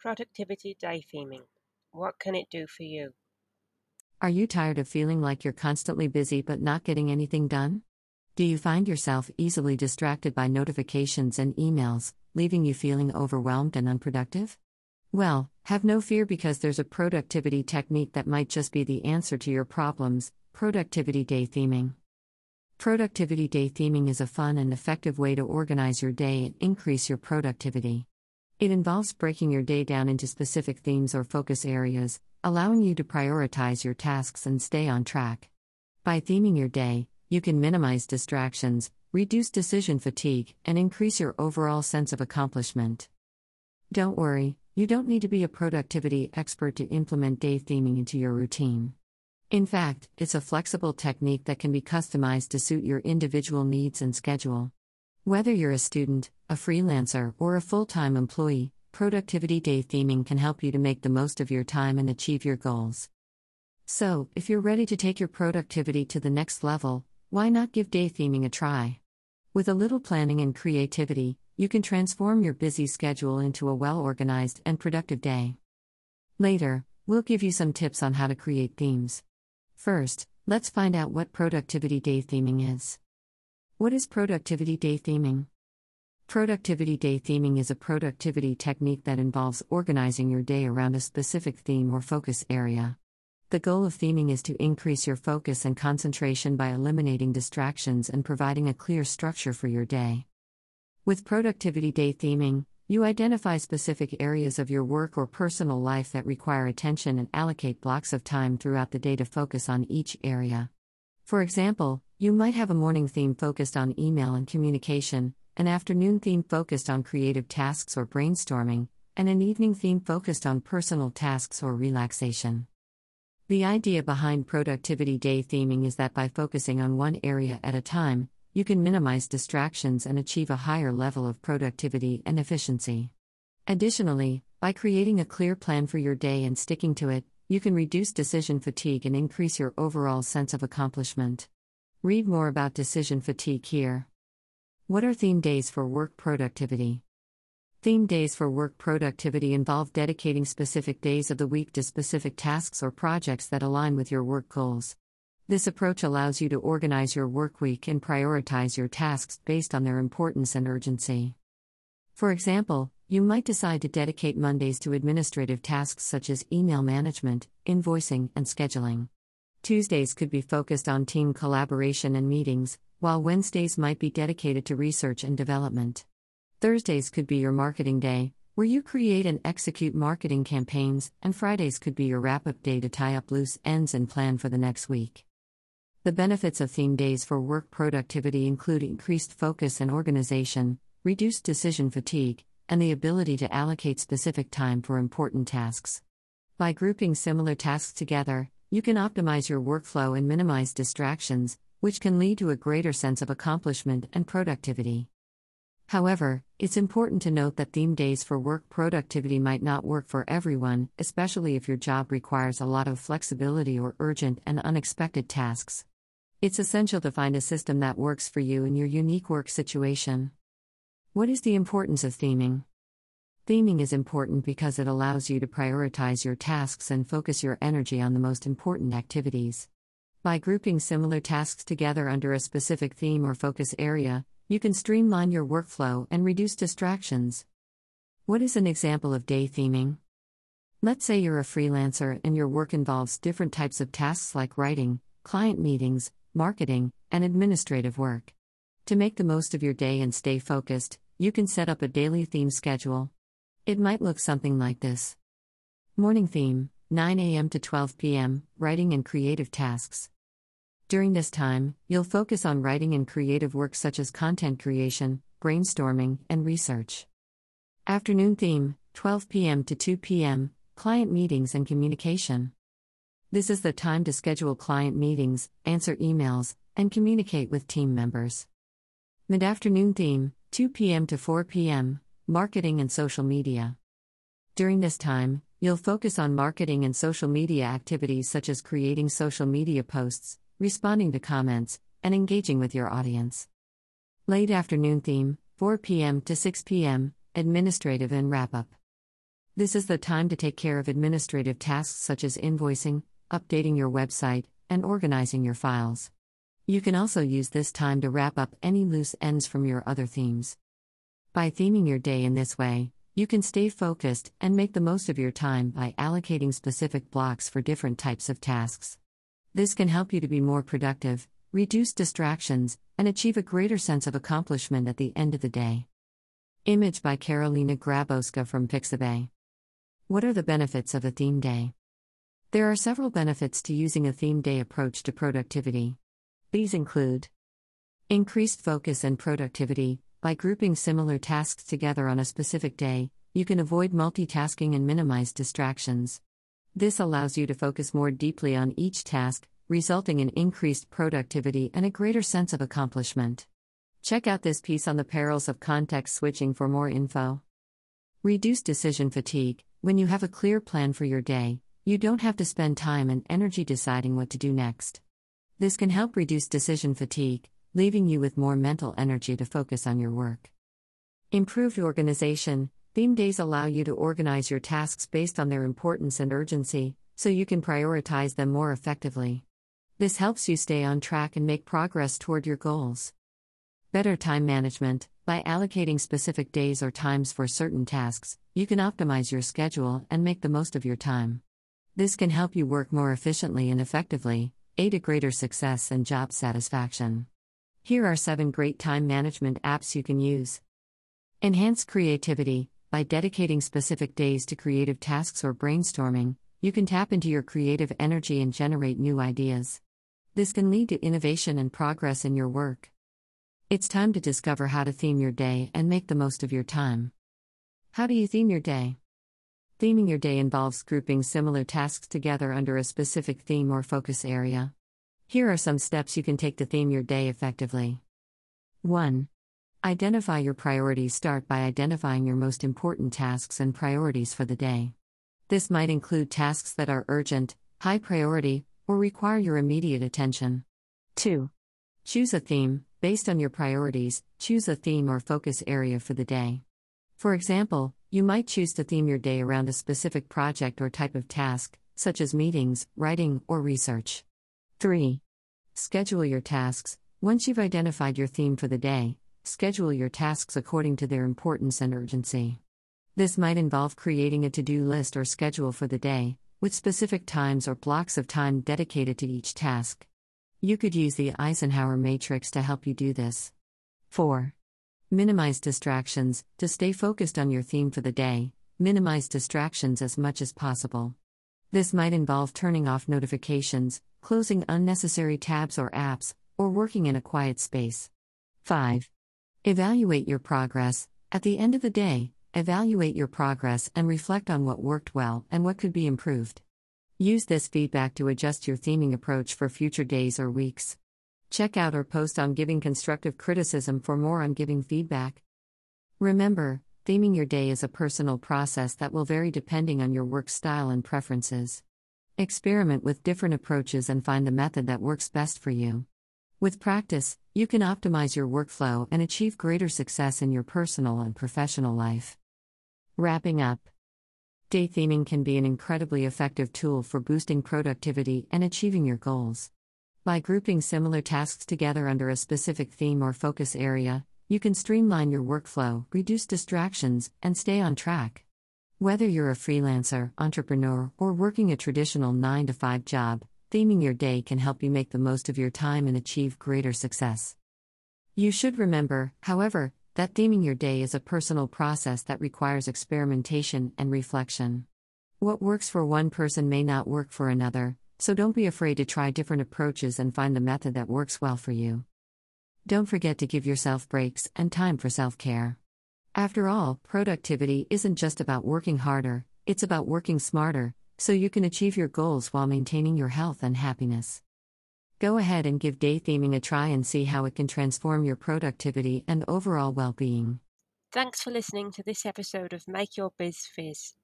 Productivity day theming. What can it do for you? Are you tired of feeling like you're constantly busy but not getting anything done? Do you find yourself easily distracted by notifications and emails, leaving you feeling overwhelmed and unproductive? Well, have no fear because there's a productivity technique that might just be the answer to your problems productivity day theming. Productivity day theming is a fun and effective way to organize your day and increase your productivity. It involves breaking your day down into specific themes or focus areas, allowing you to prioritize your tasks and stay on track. By theming your day, you can minimize distractions, reduce decision fatigue, and increase your overall sense of accomplishment. Don't worry, you don't need to be a productivity expert to implement day theming into your routine. In fact, it's a flexible technique that can be customized to suit your individual needs and schedule. Whether you're a student, a freelancer, or a full time employee, productivity day theming can help you to make the most of your time and achieve your goals. So, if you're ready to take your productivity to the next level, why not give day theming a try? With a little planning and creativity, you can transform your busy schedule into a well organized and productive day. Later, we'll give you some tips on how to create themes. First, let's find out what productivity day theming is. What is productivity day theming? Productivity day theming is a productivity technique that involves organizing your day around a specific theme or focus area. The goal of theming is to increase your focus and concentration by eliminating distractions and providing a clear structure for your day. With productivity day theming, you identify specific areas of your work or personal life that require attention and allocate blocks of time throughout the day to focus on each area. For example, you might have a morning theme focused on email and communication, an afternoon theme focused on creative tasks or brainstorming, and an evening theme focused on personal tasks or relaxation. The idea behind Productivity Day theming is that by focusing on one area at a time, you can minimize distractions and achieve a higher level of productivity and efficiency. Additionally, by creating a clear plan for your day and sticking to it, you can reduce decision fatigue and increase your overall sense of accomplishment. Read more about decision fatigue here. What are theme days for work productivity? Theme days for work productivity involve dedicating specific days of the week to specific tasks or projects that align with your work goals. This approach allows you to organize your work week and prioritize your tasks based on their importance and urgency. For example, you might decide to dedicate Mondays to administrative tasks such as email management, invoicing, and scheduling. Tuesdays could be focused on team collaboration and meetings, while Wednesdays might be dedicated to research and development. Thursdays could be your marketing day, where you create and execute marketing campaigns, and Fridays could be your wrap up day to tie up loose ends and plan for the next week. The benefits of theme days for work productivity include increased focus and organization, reduced decision fatigue, and the ability to allocate specific time for important tasks. By grouping similar tasks together, you can optimize your workflow and minimize distractions, which can lead to a greater sense of accomplishment and productivity. However, it's important to note that theme days for work productivity might not work for everyone, especially if your job requires a lot of flexibility or urgent and unexpected tasks. It's essential to find a system that works for you in your unique work situation. What is the importance of theming? Theming is important because it allows you to prioritize your tasks and focus your energy on the most important activities. By grouping similar tasks together under a specific theme or focus area, you can streamline your workflow and reduce distractions. What is an example of day theming? Let's say you're a freelancer and your work involves different types of tasks like writing, client meetings, marketing, and administrative work. To make the most of your day and stay focused, you can set up a daily theme schedule. It might look something like this Morning theme 9 a.m. to 12 p.m., writing and creative tasks. During this time, you'll focus on writing and creative work such as content creation, brainstorming, and research. Afternoon theme 12 p.m. to 2 p.m., client meetings and communication. This is the time to schedule client meetings, answer emails, and communicate with team members. Mid afternoon theme 2 p.m. to 4 p.m. Marketing and social media. During this time, you'll focus on marketing and social media activities such as creating social media posts, responding to comments, and engaging with your audience. Late afternoon theme 4 p.m. to 6 p.m. Administrative and wrap up. This is the time to take care of administrative tasks such as invoicing, updating your website, and organizing your files. You can also use this time to wrap up any loose ends from your other themes. By theming your day in this way, you can stay focused and make the most of your time by allocating specific blocks for different types of tasks. This can help you to be more productive, reduce distractions, and achieve a greater sense of accomplishment at the end of the day. Image by Karolina Grabowska from Pixabay. What are the benefits of a theme day? There are several benefits to using a theme day approach to productivity. These include increased focus and productivity. By grouping similar tasks together on a specific day, you can avoid multitasking and minimize distractions. This allows you to focus more deeply on each task, resulting in increased productivity and a greater sense of accomplishment. Check out this piece on the perils of context switching for more info. Reduce decision fatigue. When you have a clear plan for your day, you don't have to spend time and energy deciding what to do next. This can help reduce decision fatigue, leaving you with more mental energy to focus on your work. Improved organization Theme days allow you to organize your tasks based on their importance and urgency, so you can prioritize them more effectively. This helps you stay on track and make progress toward your goals. Better time management By allocating specific days or times for certain tasks, you can optimize your schedule and make the most of your time. This can help you work more efficiently and effectively, a greater success and job satisfaction. Here are 7 great time management apps you can use. Enhance creativity. By dedicating specific days to creative tasks or brainstorming, you can tap into your creative energy and generate new ideas. This can lead to innovation and progress in your work. It's time to discover how to theme your day and make the most of your time. How do you theme your day? Theming your day involves grouping similar tasks together under a specific theme or focus area. Here are some steps you can take to theme your day effectively. 1. Identify your priorities. Start by identifying your most important tasks and priorities for the day. This might include tasks that are urgent, high priority, or require your immediate attention. 2. Choose a theme. Based on your priorities, choose a theme or focus area for the day. For example, you might choose to theme your day around a specific project or type of task, such as meetings, writing, or research. 3. Schedule your tasks. Once you've identified your theme for the day, schedule your tasks according to their importance and urgency. This might involve creating a to do list or schedule for the day, with specific times or blocks of time dedicated to each task. You could use the Eisenhower matrix to help you do this. 4. Minimize distractions. To stay focused on your theme for the day, minimize distractions as much as possible. This might involve turning off notifications, closing unnecessary tabs or apps, or working in a quiet space. 5. Evaluate your progress. At the end of the day, evaluate your progress and reflect on what worked well and what could be improved. Use this feedback to adjust your theming approach for future days or weeks. Check out our post on giving constructive criticism for more on giving feedback. Remember, theming your day is a personal process that will vary depending on your work style and preferences. Experiment with different approaches and find the method that works best for you. With practice, you can optimize your workflow and achieve greater success in your personal and professional life. Wrapping up Day theming can be an incredibly effective tool for boosting productivity and achieving your goals. By grouping similar tasks together under a specific theme or focus area, you can streamline your workflow, reduce distractions, and stay on track. Whether you're a freelancer, entrepreneur, or working a traditional 9 to 5 job, theming your day can help you make the most of your time and achieve greater success. You should remember, however, that theming your day is a personal process that requires experimentation and reflection. What works for one person may not work for another, so don't be afraid to try different approaches and find the method that works well for you. Don't forget to give yourself breaks and time for self care. After all, productivity isn't just about working harder, it's about working smarter, so you can achieve your goals while maintaining your health and happiness. Go ahead and give day theming a try and see how it can transform your productivity and overall well being. Thanks for listening to this episode of Make Your Biz Fizz.